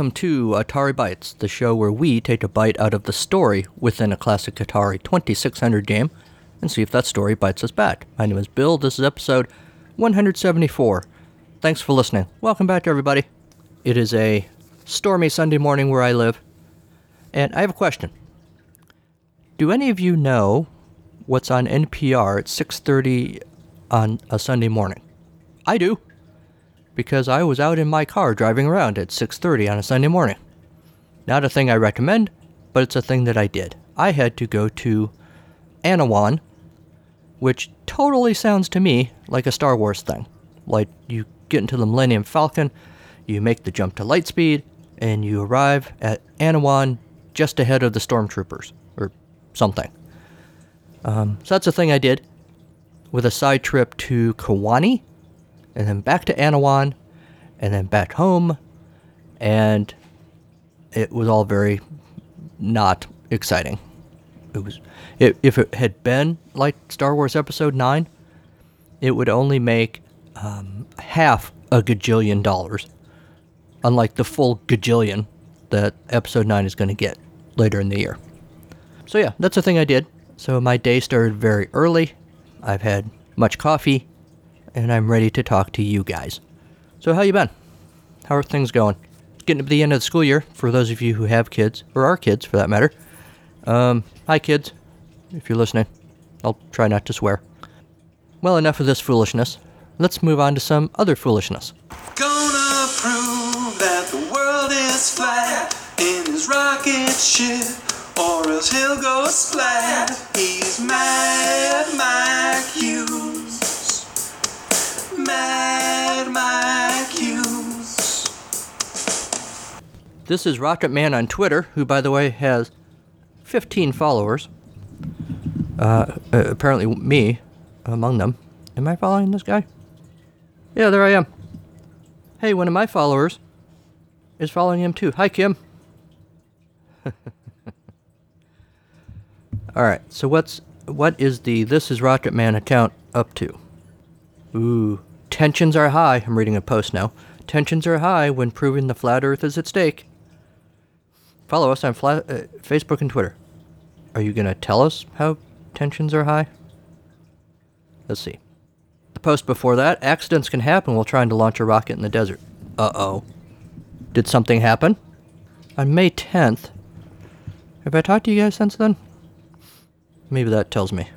Welcome to Atari Bytes, the show where we take a bite out of the story within a classic Atari 2600 game and see if that story bites us back. My name is Bill. This is episode 174. Thanks for listening. Welcome back, everybody. It is a stormy Sunday morning where I live, and I have a question. Do any of you know what's on NPR at 6:30 on a Sunday morning? I do because I was out in my car driving around at 6:30 on a Sunday morning. Not a thing I recommend, but it's a thing that I did. I had to go to Anawan, which totally sounds to me like a Star Wars thing. Like you get into the Millennium Falcon, you make the jump to lightspeed, and you arrive at Anawan just ahead of the stormtroopers, or something. Um, so that's a thing I did, with a side trip to Kawani, and then back to Anawan, and then back home, and it was all very not exciting. It was it, if it had been like Star Wars Episode Nine, it would only make um, half a gajillion dollars, unlike the full gajillion that Episode Nine is going to get later in the year. So yeah, that's the thing I did. So my day started very early. I've had much coffee, and I'm ready to talk to you guys. So how you been? How are things going? Getting to the end of the school year for those of you who have kids or are kids for that matter. Um, hi kids, if you're listening. I'll try not to swear. Well, enough of this foolishness. Let's move on to some other foolishness. Gonna prove that the world is flat in his rocket ship, or else he'll go splat. He's Mad Mike. This is Rocket Man on Twitter, who, by the way, has 15 followers. Uh, uh, apparently, me among them. Am I following this guy? Yeah, there I am. Hey, one of my followers is following him too. Hi, Kim. All right. So what's what is the This Is Rocket Man account up to? Ooh, tensions are high. I'm reading a post now. Tensions are high when proving the flat Earth is at stake. Follow us on flat, uh, Facebook and Twitter. Are you gonna tell us how tensions are high? Let's see. The post before that: accidents can happen while trying to launch a rocket in the desert. Uh oh. Did something happen? On May 10th. Have I talked to you guys since then? Maybe that tells me.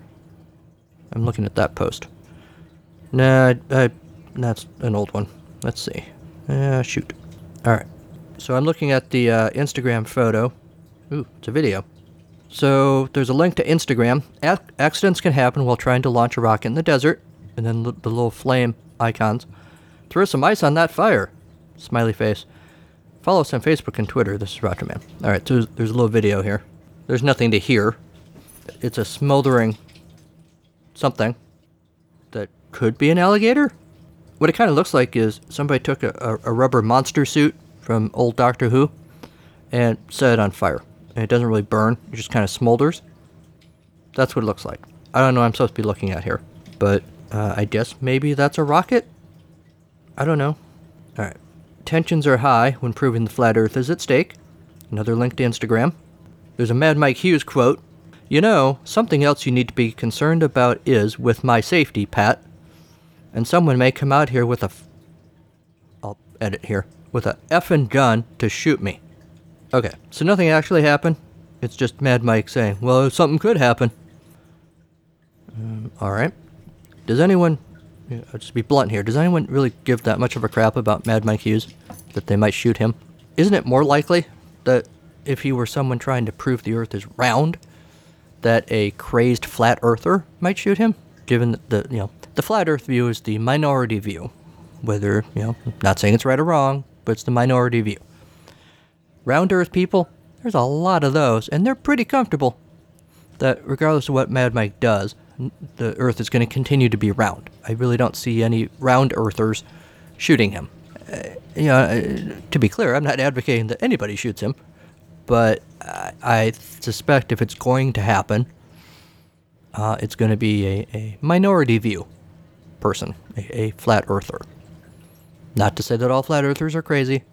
I'm looking at that post. Nah, I, I, that's an old one. Let's see. Uh, shoot. All right. So I'm looking at the uh, Instagram photo. Ooh, it's a video. So there's a link to Instagram. Ac- accidents can happen while trying to launch a rocket in the desert, and then the, little flame icons. Throw some ice on that fire. Smiley face. Follow us on Facebook and Twitter. This is Rocket Man. All right, so there's a little video here. There's nothing to hear. It's a smoldering something that could be an alligator. What it kind of looks like is somebody took a, a, rubber monster suit from old Doctor Who and set it on fire. And it doesn't really burn, it just kind of smolders. That's what it looks like. I don't know what I'm supposed to be looking at here, but uh, I guess maybe that's a rocket? I don't know. Alright. Tensions are high when proving the flat earth is at stake. Another link to Instagram. There's a Mad Mike Hughes quote. You know, something else you need to be concerned about is with my safety, Pat. And someone may come out here with a. F- I'll edit here. With a effing gun to shoot me. Okay, so nothing actually happened. It's just Mad Mike saying, well, something could happen. Um, Alright. Does anyone. I'll just be blunt here. Does anyone really give that much of a crap about Mad Mike Hughes? That they might shoot him? Isn't it more likely that if he were someone trying to prove the Earth is round, that a crazed flat earther might shoot him, given that the you know the flat Earth view is the minority view. Whether you know, not saying it's right or wrong, but it's the minority view. Round Earth people, there's a lot of those, and they're pretty comfortable. That regardless of what Mad Mike does, the Earth is going to continue to be round. I really don't see any round Earthers shooting him. Uh, you know, uh, to be clear, I'm not advocating that anybody shoots him, but I, I suspect if it's going to happen, uh, it's going to be a, a minority view person, a, a flat earther. Not to say that all flat earthers are crazy.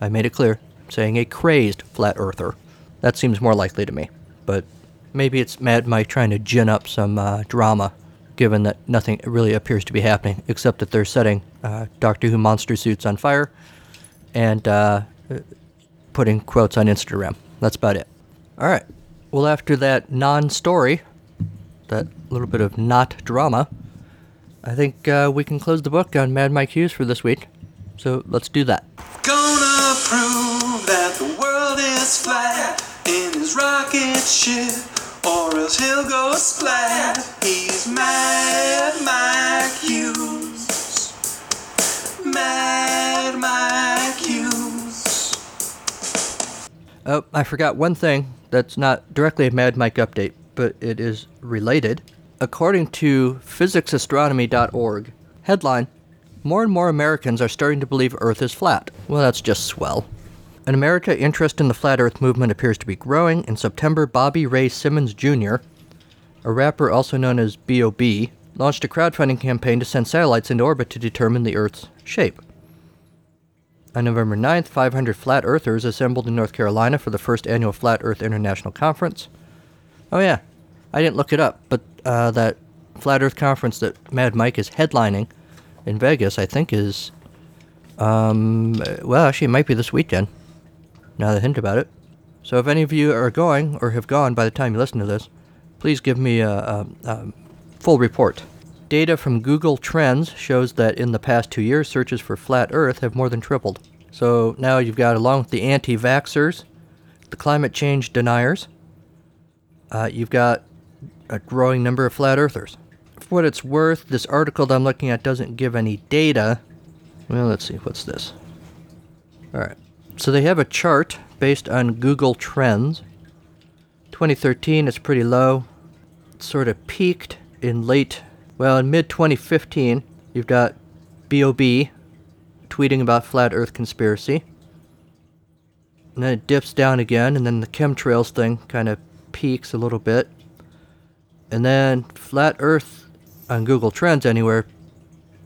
I made it clear, saying a crazed flat earther. That seems more likely to me. But maybe it's Mad Mike trying to gin up some uh, drama, given that nothing really appears to be happening, except that they're setting uh, Doctor Who monster suits on fire and uh, putting quotes on Instagram. That's about it. All right. Well, after that non story, that little bit of not drama, I think uh, we can close the book on Mad Mike Hughes for this week. So let's do that. Gonna prove that the world is flat in his rocket ship, or else he'll go splat. He's Mad Mike Hughes. Mad Mike Hughes. Oh, I forgot one thing that's not directly a Mad Mike update, but it is related. According to physicsastronomy.org, headline More and more Americans are starting to believe Earth is flat. Well, that's just swell. In America, interest in the flat Earth movement appears to be growing. In September, Bobby Ray Simmons Jr., a rapper also known as B.O.B., launched a crowdfunding campaign to send satellites into orbit to determine the Earth's shape. On November 9th, 500 flat earthers assembled in North Carolina for the first annual Flat Earth International Conference. Oh, yeah, I didn't look it up, but uh, that Flat Earth conference that Mad Mike is headlining in Vegas, I think, is. Um, well, actually, it might be this weekend, now that I think about it. So if any of you are going or have gone by the time you listen to this, please give me a, a, a full report. Data from Google Trends shows that in the past two years, searches for flat Earth have more than tripled. So now you've got, along with the anti vaxxers, the climate change deniers, uh, you've got a growing number of flat earthers. For what it's worth, this article that I'm looking at doesn't give any data. Well, let's see, what's this? Alright. So they have a chart based on Google Trends. 2013 is pretty low. It sort of peaked in late, well, in mid 2015. You've got B.O.B. tweeting about flat earth conspiracy. And then it dips down again, and then the chemtrails thing kind of peaks a little bit. And then flat earth on Google Trends anywhere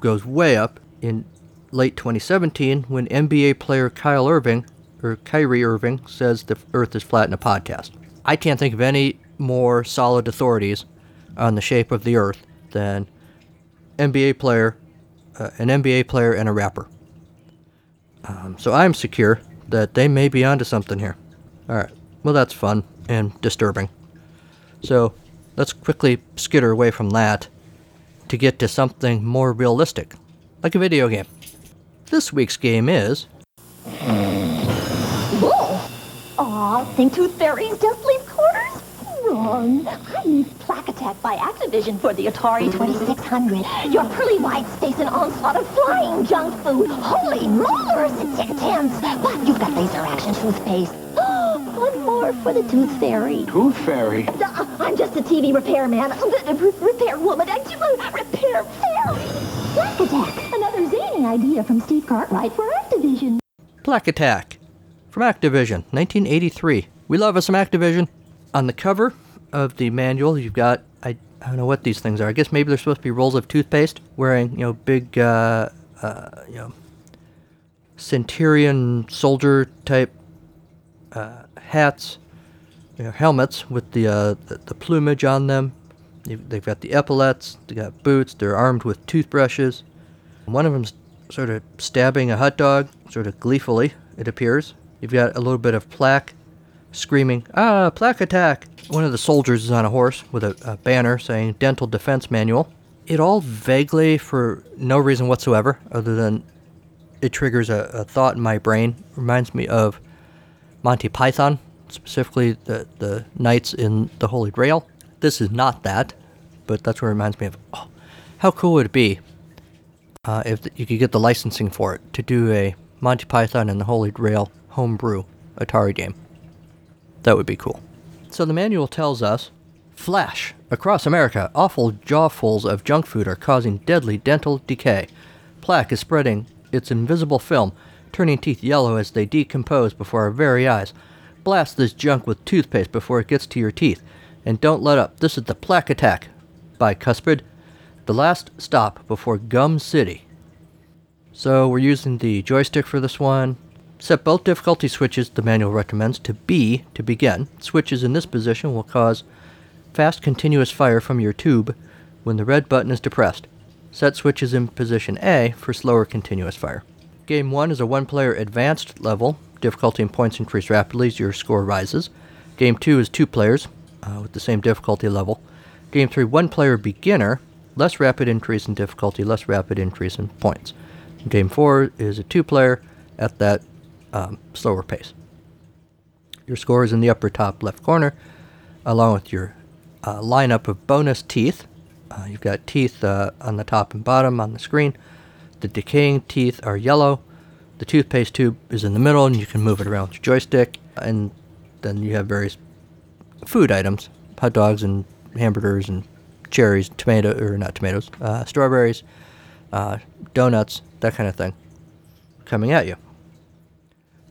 goes way up in late 2017 when NBA player Kyle Irving or Kyrie Irving says the earth is flat in a podcast. I can't think of any more solid authorities on the shape of the earth than NBA player, uh, an NBA player and a rapper. Um, so I'm secure that they may be onto something here. All right. Well, that's fun and disturbing. So let's quickly skitter away from that to get to something more realistic, like a video game. This week's game is Whoa! Aw, think Tooth Fairies just leave quarters? Wrong. I need Plaque Attack by Activision for the Atari 2600. Your pearly whites face an onslaught of flying junk food. Holy molars, it's intense. But you've got laser action toothpaste. One more for the Tooth Fairy. Tooth Fairy? I'm just a TV repairman. Re- repair woman. I do a repair fairy. Plaque Attack. Another zany idea from Steve Cartwright for Activision. Plaque Attack from Activision, 1983. We love us some Activision. On the cover of the manual, you've got I, I don't know what these things are. I guess maybe they're supposed to be rolls of toothpaste, wearing you know big uh, uh, you know centurion soldier type uh, hats, you know, helmets with the, uh, the the plumage on them. They've got the epaulets. They got boots. They're armed with toothbrushes. One of them's sort of stabbing a hot dog, sort of gleefully, it appears. You've got a little bit of plaque screaming, Ah, plaque attack! One of the soldiers is on a horse with a, a banner saying Dental Defense Manual. It all vaguely, for no reason whatsoever, other than it triggers a, a thought in my brain, reminds me of Monty Python, specifically the, the knights in the Holy Grail. This is not that, but that's what it reminds me of. Oh, how cool would it be uh, if you could get the licensing for it to do a Monty Python and the Holy Grail homebrew Atari game. That would be cool. So the manual tells us Flash. Across America, awful jawfuls of junk food are causing deadly dental decay. Plaque is spreading its invisible film, turning teeth yellow as they decompose before our very eyes. Blast this junk with toothpaste before it gets to your teeth. And don't let up. This is the Plaque Attack by Cuspid, the last stop before Gum City. So we're using the joystick for this one. Set both difficulty switches the manual recommends to B to begin. Switches in this position will cause fast continuous fire from your tube when the red button is depressed. Set switches in position A for slower continuous fire. Game 1 is a one player advanced level. Difficulty and points increase rapidly as your score rises. Game 2 is two players uh, with the same difficulty level. Game 3, one player beginner. Less rapid increase in difficulty, less rapid increase in points. Game 4 is a two player at that um, slower pace. Your score is in the upper top left corner, along with your uh, lineup of bonus teeth. Uh, you've got teeth uh, on the top and bottom on the screen. The decaying teeth are yellow. The toothpaste tube is in the middle, and you can move it around with your joystick. And then you have various food items hot dogs and hamburgers and cherries, tomato, or not tomatoes, uh, strawberries, uh, donuts, that kind of thing coming at you.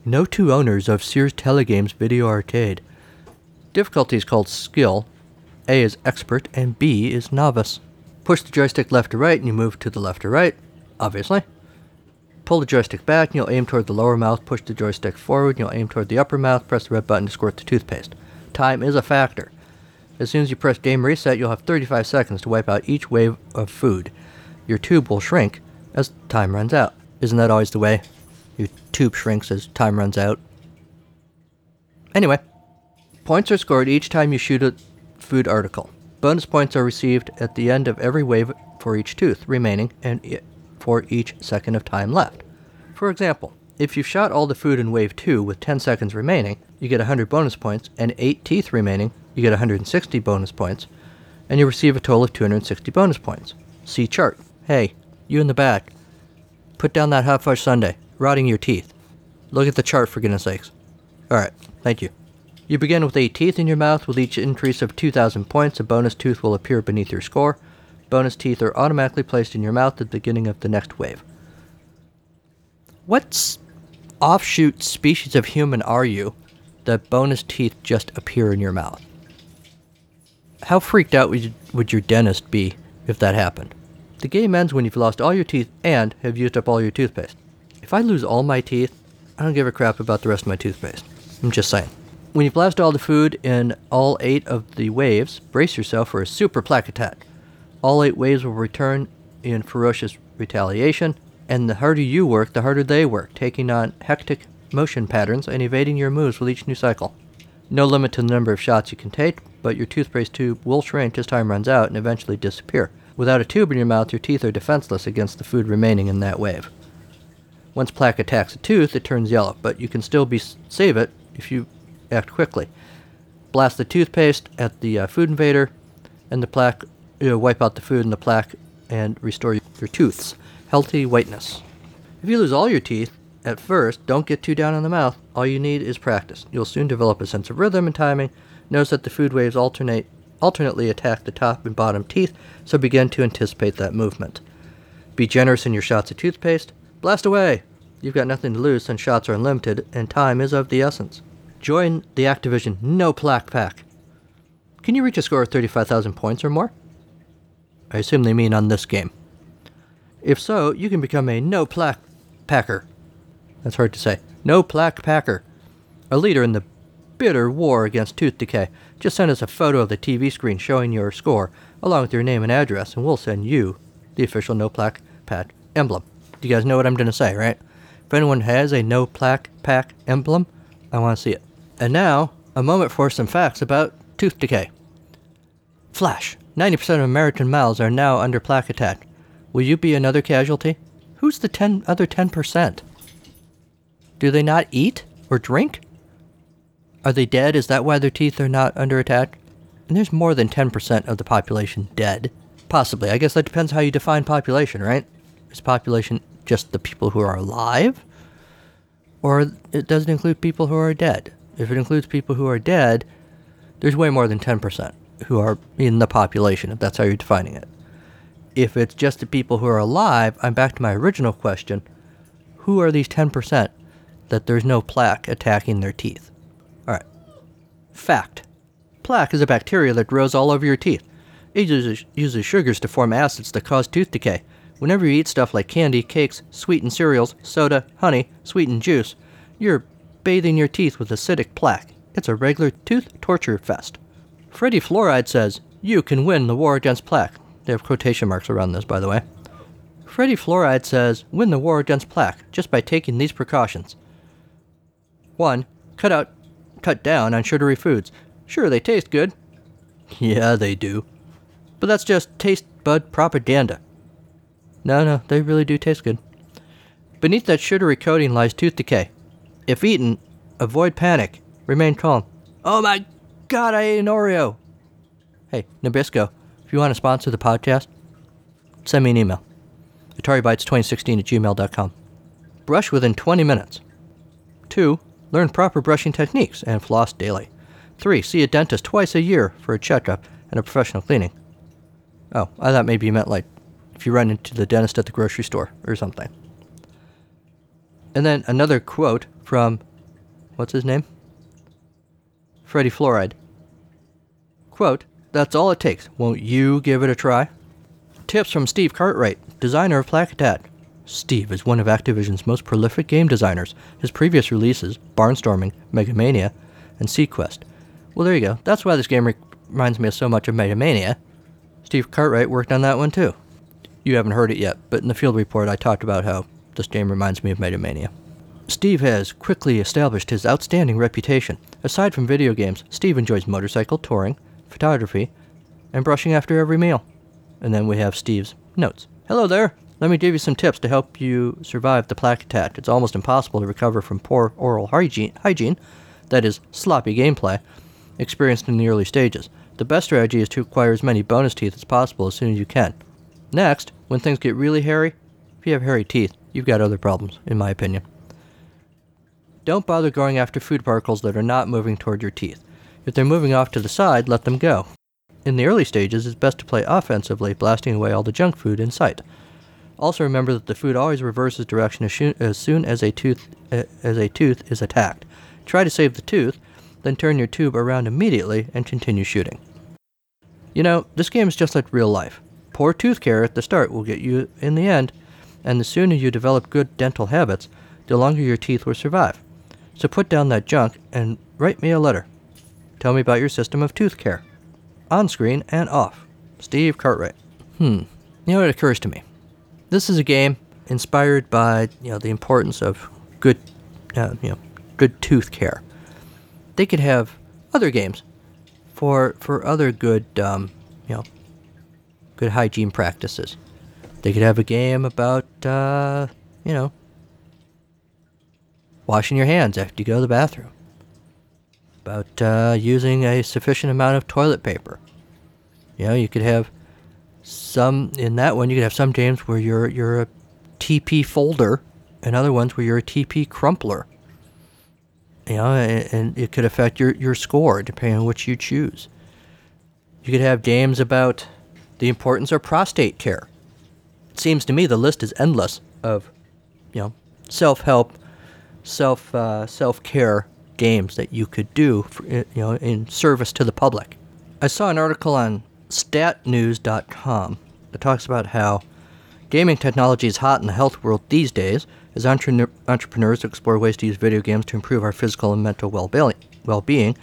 No two owners of Sears Telegames Video Arcade. Difficulty is called Skill. A is Expert and B is Novice. Push the joystick left to right and you move to the left or right, obviously. Pull the joystick back and you'll aim toward the lower mouth. Push the joystick forward and you'll aim toward the upper mouth. Press the red button to squirt the toothpaste. Time is a factor. As soon as you press game reset, you'll have 35 seconds to wipe out each wave of food. Your tube will shrink as time runs out. Isn't that always the way? Your tube shrinks as time runs out. Anyway, points are scored each time you shoot a food article. Bonus points are received at the end of every wave for each tooth remaining and for each second of time left. For example, if you've shot all the food in wave 2 with 10 seconds remaining, you get 100 bonus points, and 8 teeth remaining, you get 160 bonus points, and you receive a total of 260 bonus points. See chart. Hey, you in the back, put down that hot fudge sundae, rotting your teeth. Look at the chart for goodness sakes. Alright, thank you. You begin with 8 teeth in your mouth. With each increase of 2,000 points, a bonus tooth will appear beneath your score. Bonus teeth are automatically placed in your mouth at the beginning of the next wave. What offshoot species of human are you that bonus teeth just appear in your mouth? How freaked out would, you, would your dentist be if that happened? The game ends when you've lost all your teeth and have used up all your toothpaste. If I lose all my teeth, I don't give a crap about the rest of my toothpaste. I'm just saying. When you blast all the food in all eight of the waves, brace yourself for a super plaque attack. All eight waves will return in ferocious retaliation, and the harder you work, the harder they work, taking on hectic motion patterns and evading your moves with each new cycle. No limit to the number of shots you can take, but your toothpaste tube will shrink as time runs out and eventually disappear. Without a tube in your mouth, your teeth are defenseless against the food remaining in that wave. Once plaque attacks a tooth, it turns yellow, but you can still be save it if you act quickly. Blast the toothpaste at the uh, food invader, and the plaque you know, wipe out the food and the plaque and restore your tooth's healthy whiteness. If you lose all your teeth at first, don't get too down on the mouth. All you need is practice. You'll soon develop a sense of rhythm and timing. Notice that the food waves alternate alternately attack the top and bottom teeth, so begin to anticipate that movement. Be generous in your shots of toothpaste. Blast away! You've got nothing to lose since shots are unlimited and time is of the essence. Join the Activision No Plaque Pack. Can you reach a score of 35,000 points or more? I assume they mean on this game. If so, you can become a No Plaque Packer. That's hard to say. No Plaque Packer. A leader in the bitter war against tooth decay. Just send us a photo of the TV screen showing your score, along with your name and address, and we'll send you the official No Plaque Pack emblem. You guys know what I'm going to say, right? If anyone has a No Plaque Pack emblem, I want to see it. And now, a moment for some facts about tooth decay. Flash. 90% of American mouths are now under plaque attack. Will you be another casualty? Who's the 10 other 10%? Do they not eat or drink? Are they dead? Is that why their teeth are not under attack? And there's more than 10% of the population dead. Possibly. I guess that depends how you define population, right? Is population just the people who are alive? Or it doesn't include people who are dead? If it includes people who are dead, there's way more than 10% who are in the population, if that's how you're defining it. If it's just the people who are alive, I'm back to my original question who are these 10% that there's no plaque attacking their teeth? Alright. Fact Plaque is a bacteria that grows all over your teeth. It uses, uses sugars to form acids that cause tooth decay. Whenever you eat stuff like candy, cakes, sweetened cereals, soda, honey, sweetened juice, You're bathing your teeth with acidic plaque. It's a regular tooth torture fest. Freddy Fluoride says, You can win the war against plaque. They have quotation marks around this, by the way. Freddy Fluoride says, Win the war against plaque just by taking these precautions. 1. Cut out, cut down on sugary foods. Sure, they taste good. Yeah, they do. But that's just taste bud propaganda. No, no, they really do taste good. Beneath that sugary coating lies tooth decay. If eaten, avoid panic. Remain calm. Oh my god, I ate an Oreo! Hey, Nabisco, if you want to sponsor the podcast, send me an email. AtariBytes2016 at gmail.com. Brush within 20 minutes. 2. Learn proper brushing techniques and floss daily. 3. See a dentist twice a year for a checkup and a professional cleaning. Oh, I thought maybe you meant like if you run into the dentist at the grocery store or something. And then another quote from, what's his name? Freddie Fluoride. Quote, That's all it takes. Won't you give it a try? Tips from Steve Cartwright, designer of Plaque Attack. Steve is one of Activision's most prolific game designers. His previous releases, Barnstorming, Megamania, and Seaquest. Well, there you go. That's why this game re- reminds me so much of Megamania. Steve Cartwright worked on that one too. You haven't heard it yet, but in the field report I talked about how this game reminds me of Megamania. Steve has quickly established his outstanding reputation. Aside from video games, Steve enjoys motorcycle touring, photography, and brushing after every meal. And then we have Steve's notes. Hello there. Let me give you some tips to help you survive the plaque attack. It's almost impossible to recover from poor oral hygiene, that is, sloppy gameplay, experienced in the early stages. The best strategy is to acquire as many bonus teeth as possible as soon as you can. Next, when things get really hairy, if you have hairy teeth, you've got other problems, in my opinion. Don't bother going after food particles that are not moving toward your teeth. If they're moving off to the side, let them go. In the early stages, it's best to play offensively, blasting away all the junk food in sight. Also remember that the food always reverses direction as, as soon as a tooth uh, as a tooth is attacked. Try to save the tooth, then turn your tube around immediately and continue shooting. You know, this game is just like real life. Poor tooth care at the start will get you in the end, and the sooner you develop good dental habits, the longer your teeth will survive. So put down that junk and write me a letter. Tell me about your system of tooth care. On screen and off. Steve Cartwright. Hmm. You know, it occurs to me. This is a game inspired by you know the importance of good, uh, you know, good tooth care. They could have other games for for other good, um, you know, good hygiene practices. They could have a game about, uh, you know, washing your hands after you go to the bathroom. About uh, using a sufficient amount of toilet paper. You know, you could have some in that one. You could have some games where you're you're a TP folder, and other ones where you're a TP crumpler. You know, and, and it could affect your your score depending on which you choose. You could have games about the importance of prostate care. It seems to me the list is endless of, you know, self-help, self uh, self-care games that you could do, for, you know, in service to the public. I saw an article on statnews.com that talks about how gaming technology is hot in the health world these days as entre- entrepreneurs explore ways to use video games to improve our physical and mental well being.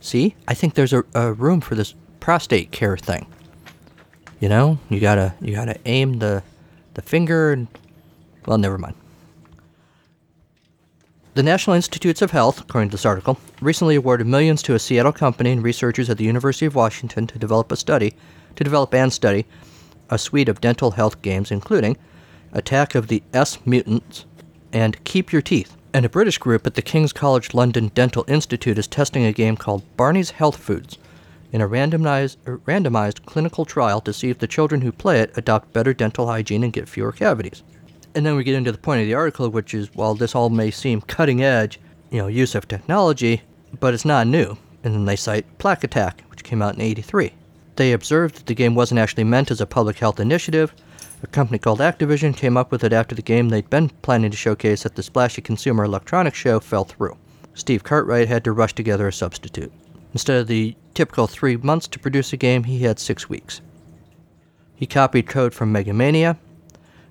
See, I think there's a, a room for this prostate care thing. You know, you gotta you gotta aim the the finger and well, never mind. The National Institutes of Health, according to this article, recently awarded millions to a Seattle company and researchers at the University of Washington to develop a study, to develop and study a suite of dental health games, including Attack of the S Mutants and Keep Your Teeth. And a British group at the King's College London Dental Institute is testing a game called Barney's Health Foods in a randomized, er, randomized clinical trial to see if the children who play it adopt better dental hygiene and get fewer cavities. And then we get into the point of the article, which is while this all may seem cutting edge, you know, use of technology, but it's not new. And then they cite Plaque Attack, which came out in 83. They observed that the game wasn't actually meant as a public health initiative. A company called Activision came up with it after the game they'd been planning to showcase at the splashy consumer electronics show fell through. Steve Cartwright had to rush together a substitute. Instead of the typical three months to produce a game, he had six weeks. He copied code from Megamania,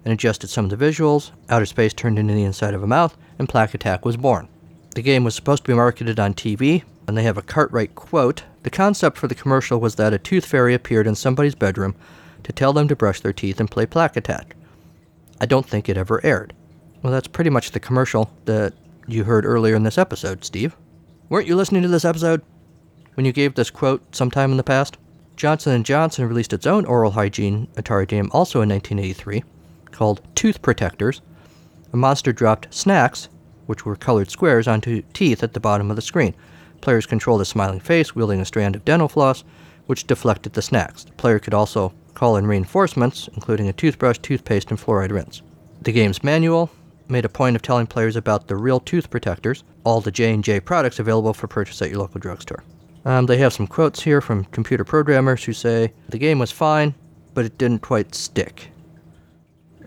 and adjusted some of the visuals. Outer space turned into the inside of a mouth, and Plaque Attack was born. The game was supposed to be marketed on TV, and they have a Cartwright quote. The concept for the commercial was that a tooth fairy appeared in somebody's bedroom to tell them to brush their teeth and play Plaque Attack. I don't think it ever aired. Well, that's pretty much the commercial that you heard earlier in this episode, Steve. Weren't you listening to this episode when you gave this quote sometime in the past? Johnson & Johnson released its own oral hygiene Atari game also in 1983 called Tooth Protectors. A monster dropped snacks, which were colored squares, onto teeth at the bottom of the screen. Players controlled a smiling face wielding a strand of dental floss, which deflected the snacks. The player could also call in reinforcements, including a toothbrush, toothpaste, and fluoride rinse. The game's manual made a point of telling players about the real tooth protectors, all the J&J products available for purchase at your local drugstore. Um, they have some quotes here from computer programmers who say the game was fine, but it didn't quite stick.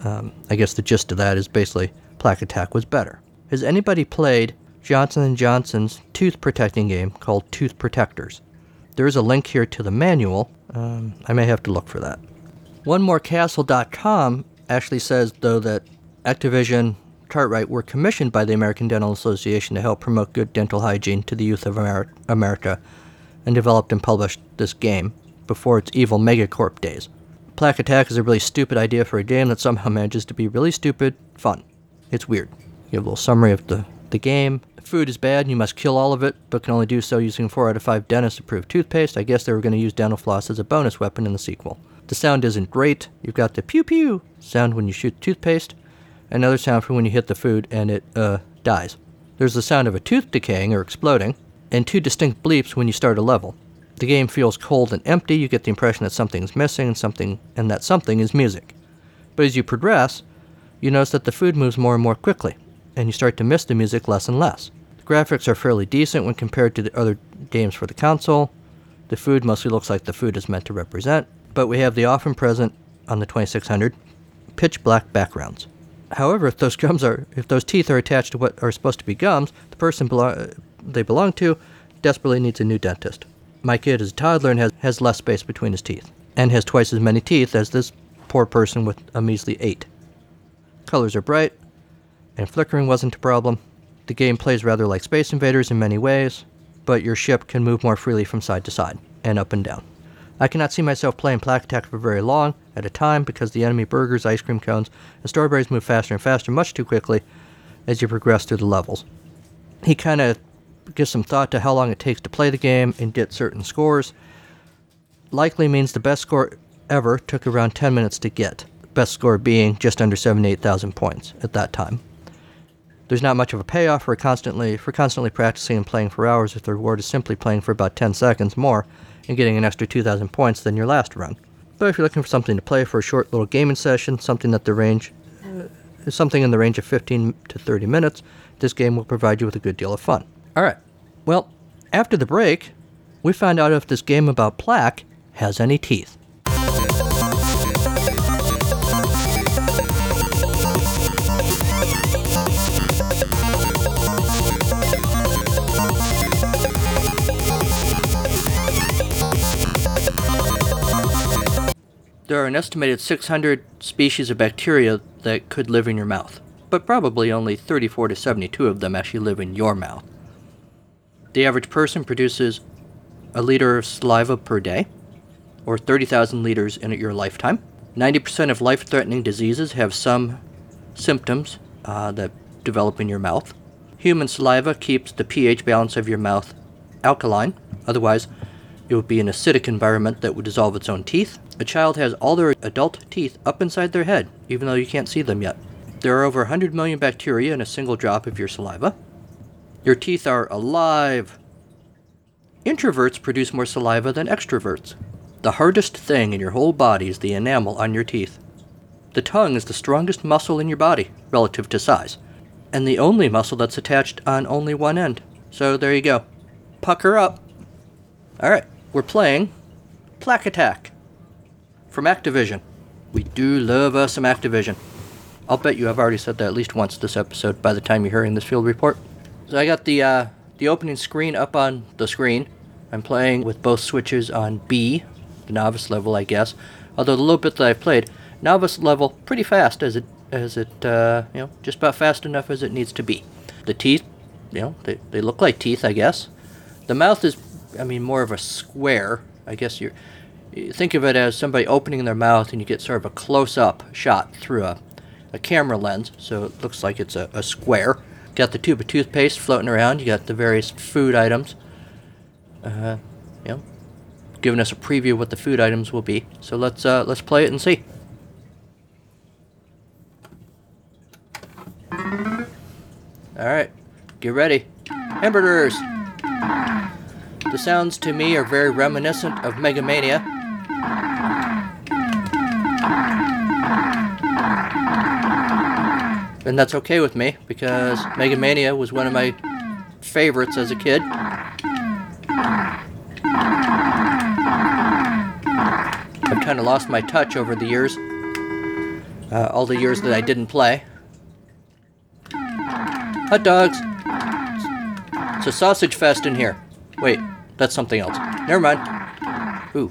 Um, I guess the gist of that is basically Plaque Attack was better. Has anybody played Johnson & Johnson's tooth protecting game called Tooth Protectors? There is a link here to the manual. Um, I may have to look for that. OneMoreCastle.com actually says, though, that Activision Cartwright were commissioned by the American Dental Association to help promote good dental hygiene to the youth of Amer- America and developed and published this game before its evil Megacorp days. Plaque Attack is a really stupid idea for a game that somehow manages to be really stupid fun. It's weird. You have a little summary of the, the game. Food is bad and you must kill all of it, but can only do so using 4 out of 5 dentist approved toothpaste. I guess they were going to use dental floss as a bonus weapon in the sequel. The sound isn't great. You've got the pew pew sound when you shoot toothpaste, another sound for when you hit the food and it uh, dies. There's the sound of a tooth decaying or exploding, and two distinct bleeps when you start a level. The game feels cold and empty. You get the impression that something's missing and something and that something is music. But as you progress, you notice that the food moves more and more quickly, and you start to miss the music less and less. The graphics are fairly decent when compared to the other games for the console. The food mostly looks like the food is meant to represent, but we have the often present on the 2600 pitch black backgrounds. However, if those gums are if those teeth are attached to what are supposed to be gums, the person belo- they belong to desperately needs a new dentist. My kid is a toddler and has, has less space between his teeth, and has twice as many teeth as this poor person with a measly eight. Colors are bright, and flickering wasn't a problem. The game plays rather like Space Invaders in many ways, but your ship can move more freely from side to side and up and down. I cannot see myself playing Plaque Attack for very long at a time because the enemy burgers, ice cream cones, and strawberries move faster and faster, much too quickly as you progress through the levels. He kind of gives some thought to how long it takes to play the game and get certain scores. Likely means the best score ever took around 10 minutes to get, best score being just under 78,000 points at that time. There's not much of a payoff for constantly for constantly practicing and playing for hours if the reward is simply playing for about 10 seconds more and getting an extra 2,000 points than your last run. But if you're looking for something to play for a short little gaming session, something that the range uh, something in the range of 15 to 30 minutes, this game will provide you with a good deal of fun. All right. Well, after the break, we find out if this game about plaque has any teeth. There are an estimated 600 species of bacteria that could live in your mouth, but probably only 34 to 72 of them actually live in your mouth. The average person produces a liter of saliva per day, or 30,000 liters in your lifetime. 90% of life threatening diseases have some symptoms uh, that develop in your mouth. Human saliva keeps the pH balance of your mouth alkaline, otherwise, it would be an acidic environment that would dissolve its own teeth. A child has all their adult teeth up inside their head, even though you can't see them yet. There are over 100 million bacteria in a single drop of your saliva. Your teeth are alive. Introverts produce more saliva than extroverts. The hardest thing in your whole body is the enamel on your teeth. The tongue is the strongest muscle in your body, relative to size, and the only muscle that's attached on only one end. So there you go. Pucker up. Alright, we're playing Plaque Attack from Activision. We do love us some Activision. I'll bet you I've already said that at least once this episode by the time you're hearing this field report. So I got the uh, the opening screen up on the screen. I'm playing with both switches on B, the novice level, I guess. Although the little bit that I've played, novice level pretty fast as it as it uh, you know just about fast enough as it needs to be. The teeth, you know, they, they look like teeth, I guess. The mouth is, I mean, more of a square. I guess you're you think of it as somebody opening their mouth and you get sort of a close up shot through a, a camera lens, so it looks like it's a, a square. Got the tube of toothpaste floating around. You got the various food items. Uh, you know, giving us a preview of what the food items will be. So let's uh, let's play it and see. All right, get ready. Hamburgers. The sounds to me are very reminiscent of Mega Mania. And that's okay with me because Mega Mania was one of my favorites as a kid. I've kind of lost my touch over the years. Uh, all the years that I didn't play. Hot dogs. It's a sausage fest in here. Wait, that's something else. Never mind. Ooh.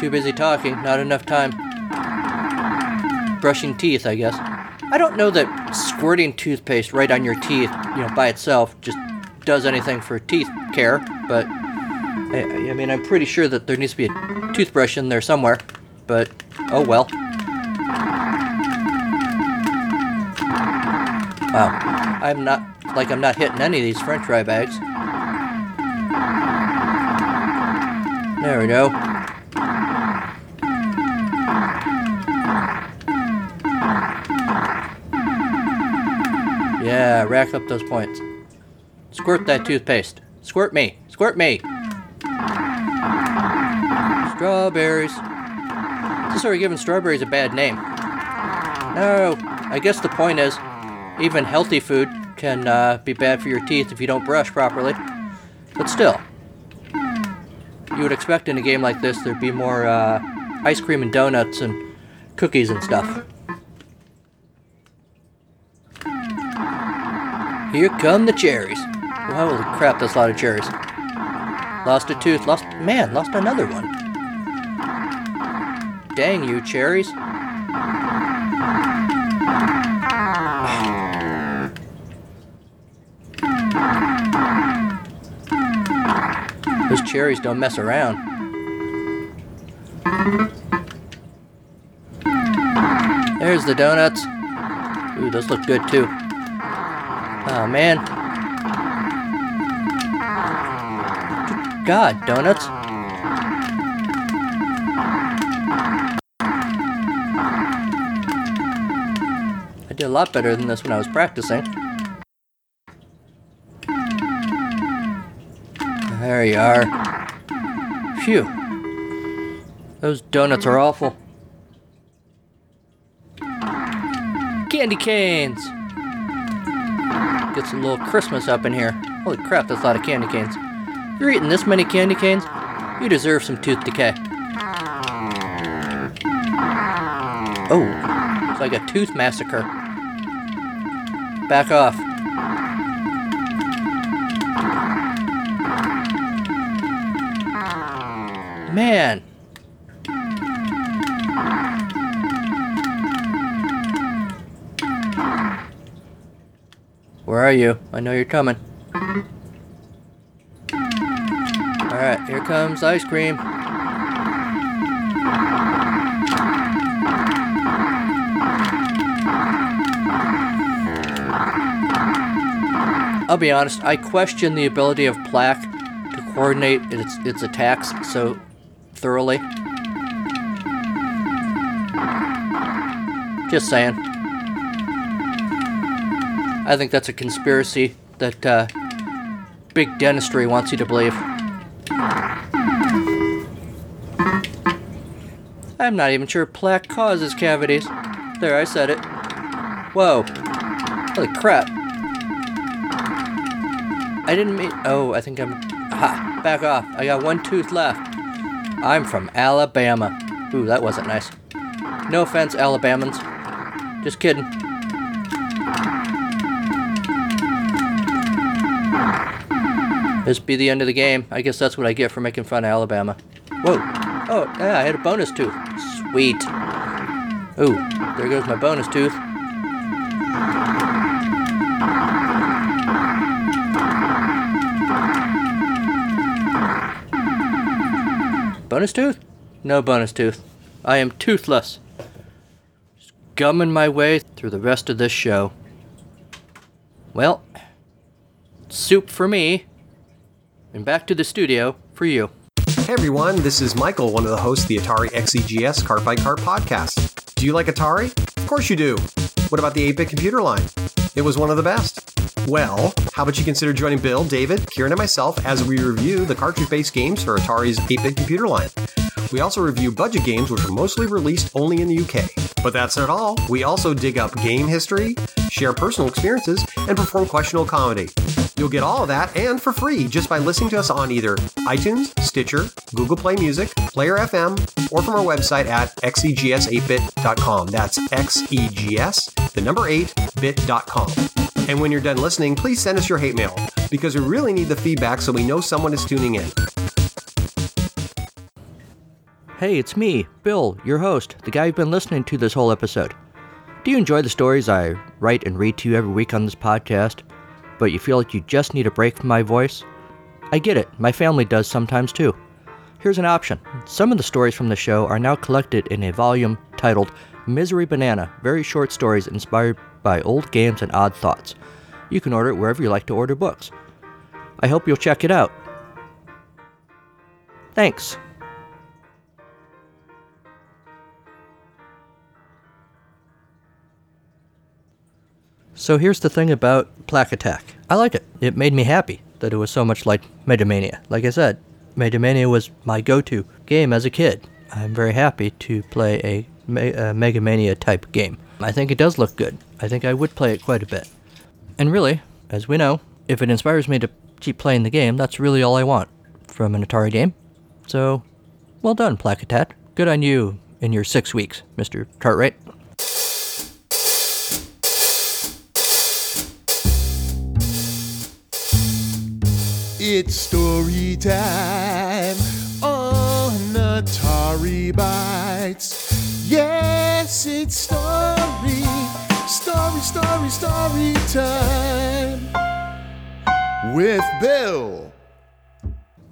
Too busy talking, not enough time. Brushing teeth, I guess. I don't know that squirting toothpaste right on your teeth, you know, by itself just does anything for teeth care, but I, I mean, I'm pretty sure that there needs to be a toothbrush in there somewhere, but oh well. Wow. I'm not, like, I'm not hitting any of these french fry bags. There we go. Yeah, rack up those points. Squirt that toothpaste. Squirt me. Squirt me. Strawberries. This is already giving strawberries a bad name. No, I guess the point is, even healthy food can uh, be bad for your teeth if you don't brush properly. But still, you would expect in a game like this there'd be more uh, ice cream and donuts and cookies and stuff. Here come the cherries. Holy crap, that's a lot of cherries. Lost a tooth, lost, man, lost another one. Dang you, cherries. Those cherries don't mess around. There's the donuts. Ooh, those look good too. Oh man. God, donuts. I did a lot better than this when I was practicing. There you are. Phew. Those donuts are awful. Candy canes! Get some little Christmas up in here. Holy crap, that's a lot of candy canes. You're eating this many candy canes, you deserve some tooth decay. Oh, it's like a tooth massacre. Back off. Man. Where are you? I know you're coming. Alright, here comes ice cream. I'll be honest, I question the ability of Plaque to coordinate its, its attacks so thoroughly. Just saying. I think that's a conspiracy that uh, Big Dentistry wants you to believe. I'm not even sure plaque causes cavities. There, I said it. Whoa. Holy crap. I didn't mean. Oh, I think I'm. Ha! Back off. I got one tooth left. I'm from Alabama. Ooh, that wasn't nice. No offense, Alabamans. Just kidding. This be the end of the game. I guess that's what I get for making fun of Alabama. Whoa. Oh, yeah, I had a bonus tooth. Sweet. Ooh, there goes my bonus tooth. Bonus tooth? No bonus tooth. I am toothless. Just gumming my way through the rest of this show. Well, soup for me, and back to the studio for you. Hey everyone, this is Michael, one of the hosts of the Atari XEGS Cart by Cart podcast. Do you like Atari? Of course you do. What about the 8 bit computer line? It was one of the best. Well, how about you consider joining Bill, David, Kieran, and myself as we review the cartridge based games for Atari's 8 bit computer line? We also review budget games which are mostly released only in the UK. But that's not all. We also dig up game history, share personal experiences, and perform questionable comedy. You'll get all of that and for free just by listening to us on either iTunes, Stitcher, Google Play Music, Player FM, or from our website at xegs8bit.com. That's xegs, the number 8bit.com. And when you're done listening, please send us your hate mail because we really need the feedback so we know someone is tuning in. Hey, it's me, Bill, your host, the guy you've been listening to this whole episode. Do you enjoy the stories I write and read to you every week on this podcast, but you feel like you just need a break from my voice? I get it, my family does sometimes too. Here's an option. Some of the stories from the show are now collected in a volume titled Misery Banana Very Short Stories Inspired by Old Games and Odd Thoughts. You can order it wherever you like to order books. I hope you'll check it out. Thanks. So here's the thing about Plaque Attack. I like it. It made me happy that it was so much like Megamania. Like I said, Megamania was my go-to game as a kid. I'm very happy to play a, Me- a Megamania type game. I think it does look good. I think I would play it quite a bit. And really, as we know, if it inspires me to keep playing the game, that's really all I want from an Atari game. So, well done, Plaque Attack. Good on you in your six weeks, Mr. Cartwright. It's story time on Atari Bytes. Yes, it's story, story, story, story time with Bill.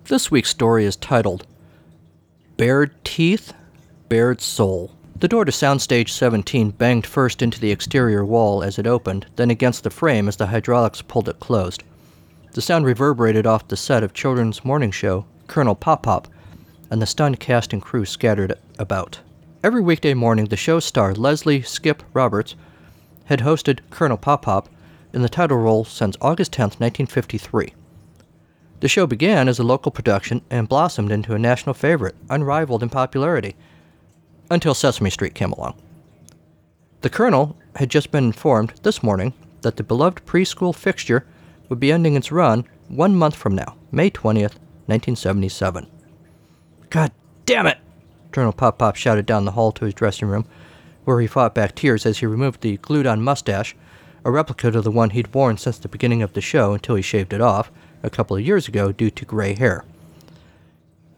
This week's story is titled Bared Teeth, Bared Soul. The door to Soundstage 17 banged first into the exterior wall as it opened, then against the frame as the hydraulics pulled it closed. The sound reverberated off the set of children's morning show, Colonel Pop Pop, and the stunned cast and crew scattered about. Every weekday morning, the show's star Leslie Skip Roberts had hosted Colonel Pop Pop in the title role since August 10, 1953. The show began as a local production and blossomed into a national favorite, unrivaled in popularity, until Sesame Street came along. The Colonel had just been informed this morning that the beloved preschool fixture would be ending its run one month from now, May 20th, 1977. God damn it! Colonel Pop Pop shouted down the hall to his dressing room, where he fought back tears as he removed the glued on mustache, a replica of the one he'd worn since the beginning of the show until he shaved it off a couple of years ago due to gray hair.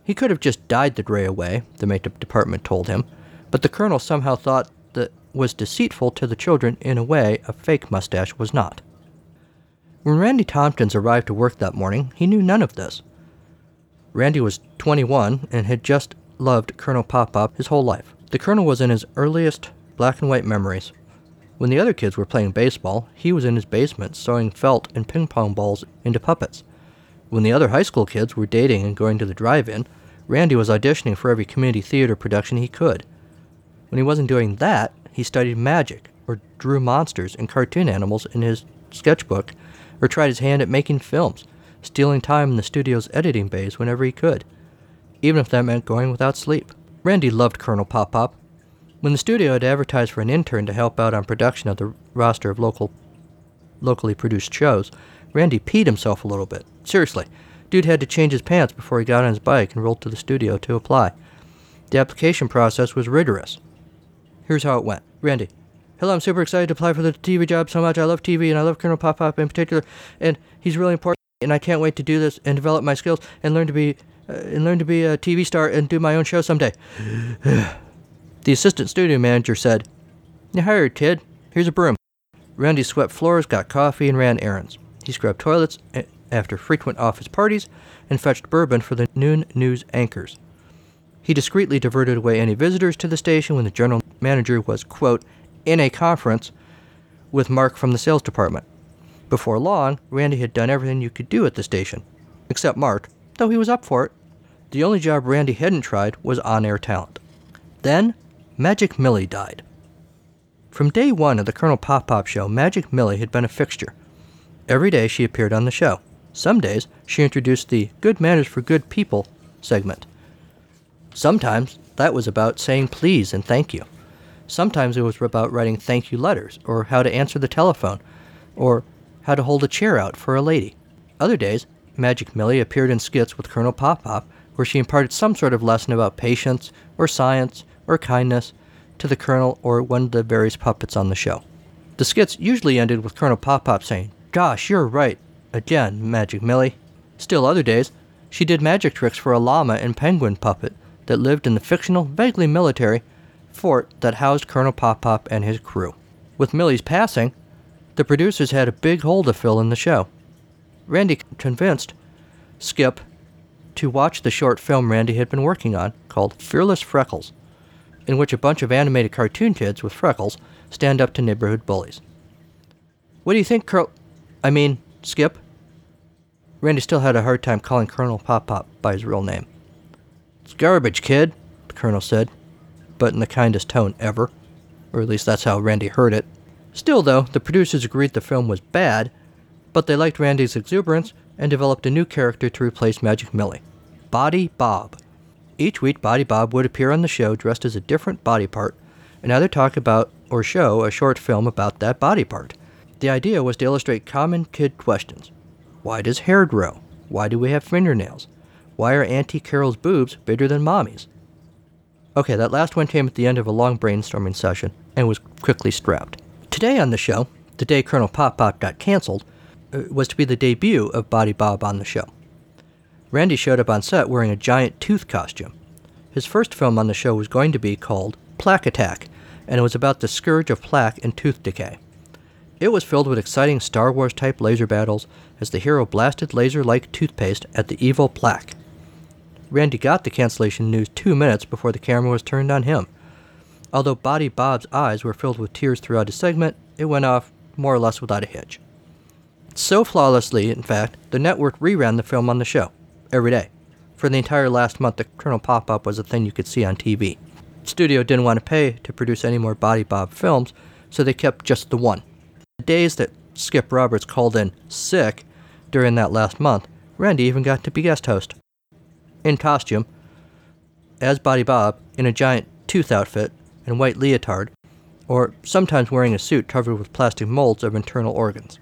He could have just dyed the gray away, the makeup department told him, but the colonel somehow thought that was deceitful to the children in a way a fake mustache was not. When Randy Tompkins arrived to work that morning, he knew none of this. Randy was 21 and had just loved Colonel Pop Pop his whole life. The colonel was in his earliest black and white memories. When the other kids were playing baseball, he was in his basement sewing felt and ping pong balls into puppets. When the other high school kids were dating and going to the drive in, Randy was auditioning for every community theater production he could. When he wasn't doing that, he studied magic, or drew monsters and cartoon animals in his sketchbook, or tried his hand at making films, stealing time in the studio's editing bays whenever he could, even if that meant going without sleep. Randy loved Colonel Pop Pop. When the studio had advertised for an intern to help out on production of the roster of local, locally produced shows, Randy peed himself a little bit. Seriously, dude had to change his pants before he got on his bike and rolled to the studio to apply. The application process was rigorous. Here's how it went. Randy, hello, I'm super excited to apply for the TV job so much. I love TV and I love Colonel Pop Pop in particular, and he's really important. And I can't wait to do this and develop my skills and learn to be uh, and learn to be a TV star and do my own show someday. The assistant studio manager said, You hired, kid. Here's a broom. Randy swept floors, got coffee, and ran errands. He scrubbed toilets after frequent office parties and fetched bourbon for the noon news anchors. He discreetly diverted away any visitors to the station when the general manager was, quote, in a conference with Mark from the sales department. Before long, Randy had done everything you could do at the station, except Mark, though he was up for it. The only job Randy hadn't tried was on air talent. Then, Magic Millie died. From day one of the Colonel Pop Pop show, Magic Millie had been a fixture. Every day she appeared on the show. Some days she introduced the Good Manners for Good People segment. Sometimes that was about saying please and thank you. Sometimes it was about writing thank you letters, or how to answer the telephone, or how to hold a chair out for a lady. Other days, Magic Millie appeared in skits with Colonel Pop Pop, where she imparted some sort of lesson about patience, or science, or kindness to the Colonel or one of the various puppets on the show. The skits usually ended with Colonel Pop Pop saying, Gosh, you're right. Again, Magic Millie. Still other days, she did magic tricks for a llama and penguin puppet that lived in the fictional, vaguely military fort that housed Colonel Pop Pop and his crew. With Millie's passing, the producers had a big hole to fill in the show. Randy convinced Skip to watch the short film Randy had been working on called Fearless Freckles, in which a bunch of animated cartoon kids with freckles stand up to neighborhood bullies. What do you think, Colonel? I mean, Skip? Randy still had a hard time calling Colonel Pop Pop by his real name. It's garbage, kid, the Colonel said, but in the kindest tone ever. Or at least that's how Randy heard it. Still, though, the producers agreed the film was bad, but they liked Randy's exuberance and developed a new character to replace Magic Millie Body Bob. Each week, Body Bob would appear on the show dressed as a different body part and either talk about or show a short film about that body part. The idea was to illustrate common kid questions Why does hair grow? Why do we have fingernails? Why are Auntie Carol's boobs bigger than Mommy's? Okay, that last one came at the end of a long brainstorming session and was quickly scrapped. Today on the show, the day Colonel Pop Pop got canceled, uh, was to be the debut of Body Bob on the show. Randy showed up on set wearing a giant tooth costume. His first film on the show was going to be called Plaque Attack, and it was about the scourge of plaque and tooth decay. It was filled with exciting Star Wars type laser battles as the hero blasted laser like toothpaste at the evil plaque. Randy got the cancellation news two minutes before the camera was turned on him. Although Body Bob's eyes were filled with tears throughout his segment, it went off more or less without a hitch. So flawlessly, in fact, the network reran the film on the show, every day. For the entire last month, the Colonel Pop Up was a thing you could see on TV. The studio didn't want to pay to produce any more Body Bob films, so they kept just the one. The days that Skip Roberts called in sick during that last month, Randy even got to be guest host. In costume, as Body Bob, in a giant tooth outfit and white leotard, or sometimes wearing a suit covered with plastic molds of internal organs.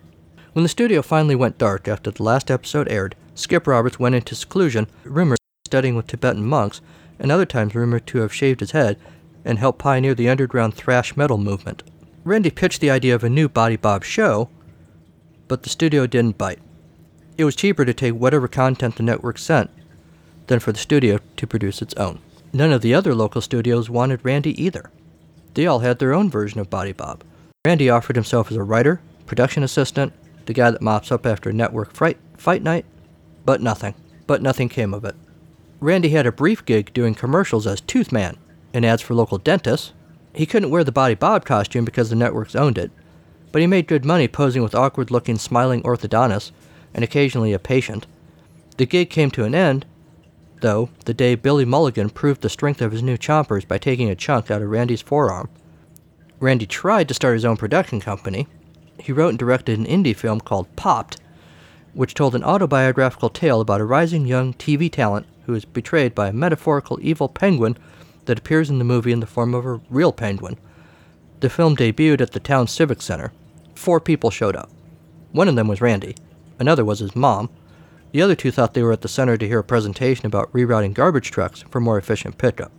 When the studio finally went dark after the last episode aired, Skip Roberts went into seclusion, rumored studying with Tibetan monks, and other times rumored to have shaved his head and helped pioneer the underground thrash metal movement. Randy pitched the idea of a new Body Bob show, but the studio didn't bite. It was cheaper to take whatever content the network sent than for the studio to produce its own. None of the other local studios wanted Randy either. They all had their own version of Body Bob. Randy offered himself as a writer, production assistant, the guy that mops up after network fright, fight night, but nothing. But nothing came of it. Randy had a brief gig doing commercials as Tooth Man in ads for local dentists. He couldn't wear the Body Bob costume because the networks owned it, but he made good money posing with awkward looking smiling orthodontists and occasionally a patient. The gig came to an end, though, the day Billy Mulligan proved the strength of his new chompers by taking a chunk out of Randy's forearm. Randy tried to start his own production company. He wrote and directed an indie film called Popped, which told an autobiographical tale about a rising young TV talent who is betrayed by a metaphorical evil penguin that appears in the movie in the form of a real penguin. The film debuted at the town civic center. Four people showed up. One of them was Randy. Another was his mom. The other two thought they were at the center to hear a presentation about rerouting garbage trucks for more efficient pickup.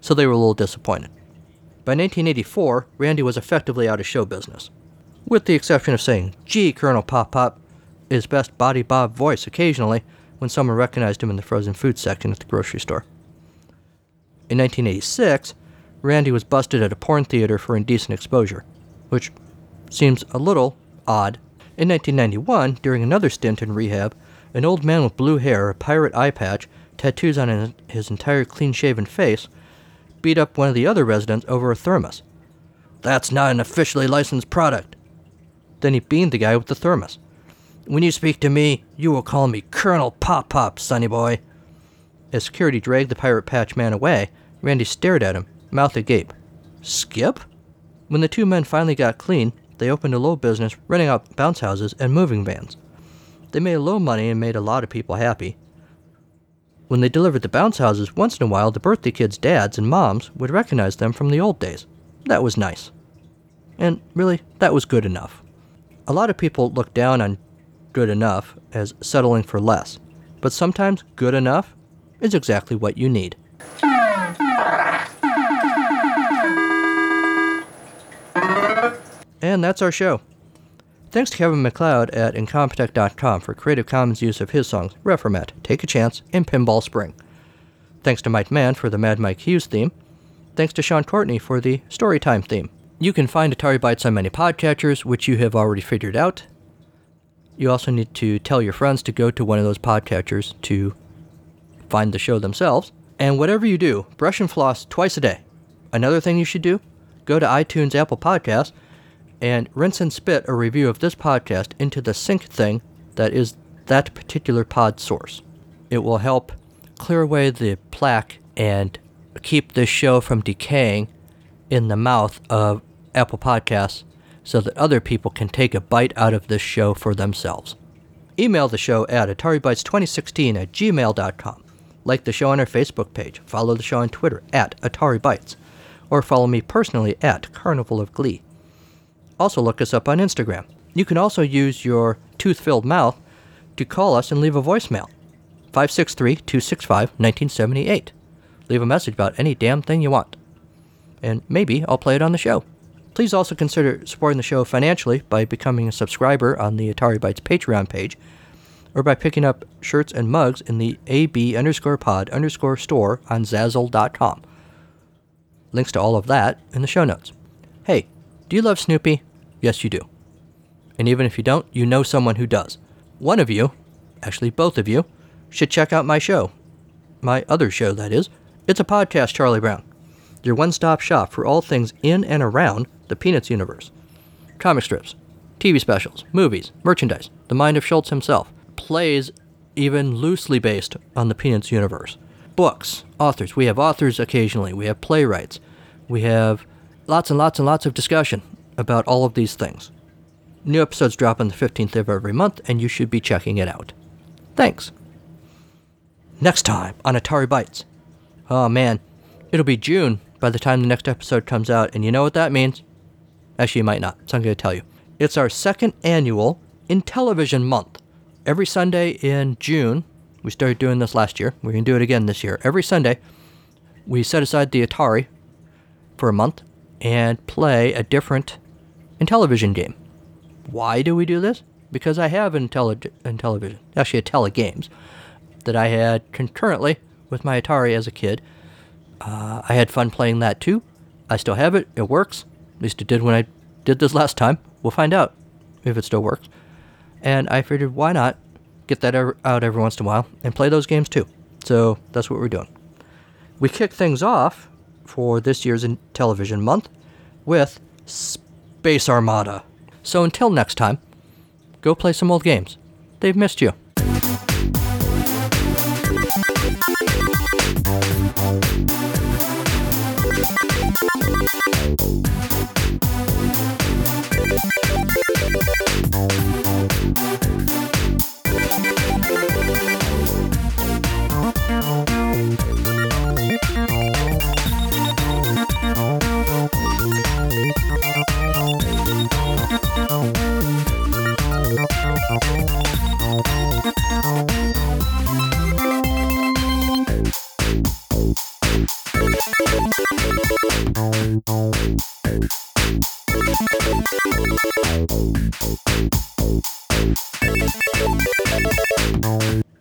So they were a little disappointed. By 1984, Randy was effectively out of show business, with the exception of saying, Gee, Colonel Pop Pop, his best Body Bob voice occasionally when someone recognized him in the frozen food section at the grocery store. In 1986, Randy was busted at a porn theater for indecent exposure, which seems a little odd. In 1991, during another stint in rehab, an old man with blue hair, a pirate eye patch, tattoos on his, his entire clean shaven face, beat up one of the other residents over a thermos. That's not an officially licensed product. Then he beamed the guy with the thermos. When you speak to me, you will call me Colonel Pop Pop, sonny boy. As security dragged the pirate patch man away, Randy stared at him, mouth agape. Skip? When the two men finally got clean, they opened a little business renting out bounce houses and moving vans. They made a little money and made a lot of people happy. When they delivered the bounce houses, once in a while the birthday kids' dads and moms would recognize them from the old days. That was nice. And really, that was good enough. A lot of people look down on good enough as settling for less, but sometimes good enough is exactly what you need. And that's our show. Thanks to Kevin MacLeod at Incompetech.com for Creative Commons use of his songs Reformat, Take a Chance, and Pinball Spring. Thanks to Mike Mann for the Mad Mike Hughes theme. Thanks to Sean Courtney for the Storytime theme. You can find Atari Bytes on many podcatchers, which you have already figured out. You also need to tell your friends to go to one of those podcatchers to find the show themselves. And whatever you do, brush and floss twice a day. Another thing you should do, go to iTunes, Apple Podcasts, and rinse and spit a review of this podcast into the sink thing that is that particular pod source. It will help clear away the plaque and keep this show from decaying in the mouth of Apple Podcasts so that other people can take a bite out of this show for themselves. Email the show at AtariBytes2016 at gmail.com. Like the show on our Facebook page. Follow the show on Twitter at Atari Bytes. Or follow me personally at Carnival of Glee. Also, look us up on Instagram. You can also use your tooth filled mouth to call us and leave a voicemail 563 265 1978. Leave a message about any damn thing you want. And maybe I'll play it on the show. Please also consider supporting the show financially by becoming a subscriber on the Atari Bytes Patreon page or by picking up shirts and mugs in the AB underscore pod underscore store on Zazzle.com. Links to all of that in the show notes. Hey, do you love Snoopy? Yes, you do. And even if you don't, you know someone who does. One of you, actually both of you, should check out my show. My other show, that is. It's a podcast, Charlie Brown. Your one stop shop for all things in and around the Peanuts universe. Comic strips, TV specials, movies, merchandise, the mind of Schulz himself, plays even loosely based on the Peanuts universe. Books, authors. We have authors occasionally. We have playwrights. We have lots and lots and lots of discussion about all of these things. New episodes drop on the 15th of every month, and you should be checking it out. Thanks. Next time on Atari Bytes. Oh man, it'll be June by the time the next episode comes out, and you know what that means? Actually, you might not, so I'm going to tell you. It's our second annual Intellivision month. Every Sunday in June, we started doing this last year. We're going to do it again this year. Every Sunday, we set aside the Atari for a month and play a different Intellivision game. Why do we do this? Because I have Intelli- Intellivision, actually a Telegames, that I had concurrently with my Atari as a kid. Uh, I had fun playing that too. I still have it. It works. At least it did when I did this last time. We'll find out if it still works. And I figured, why not get that out every once in a while and play those games too? So that's what we're doing. We kick things off for this year's Intellivision month with Space Armada. So until next time, go play some old games. They've missed you. Thank you. ああ。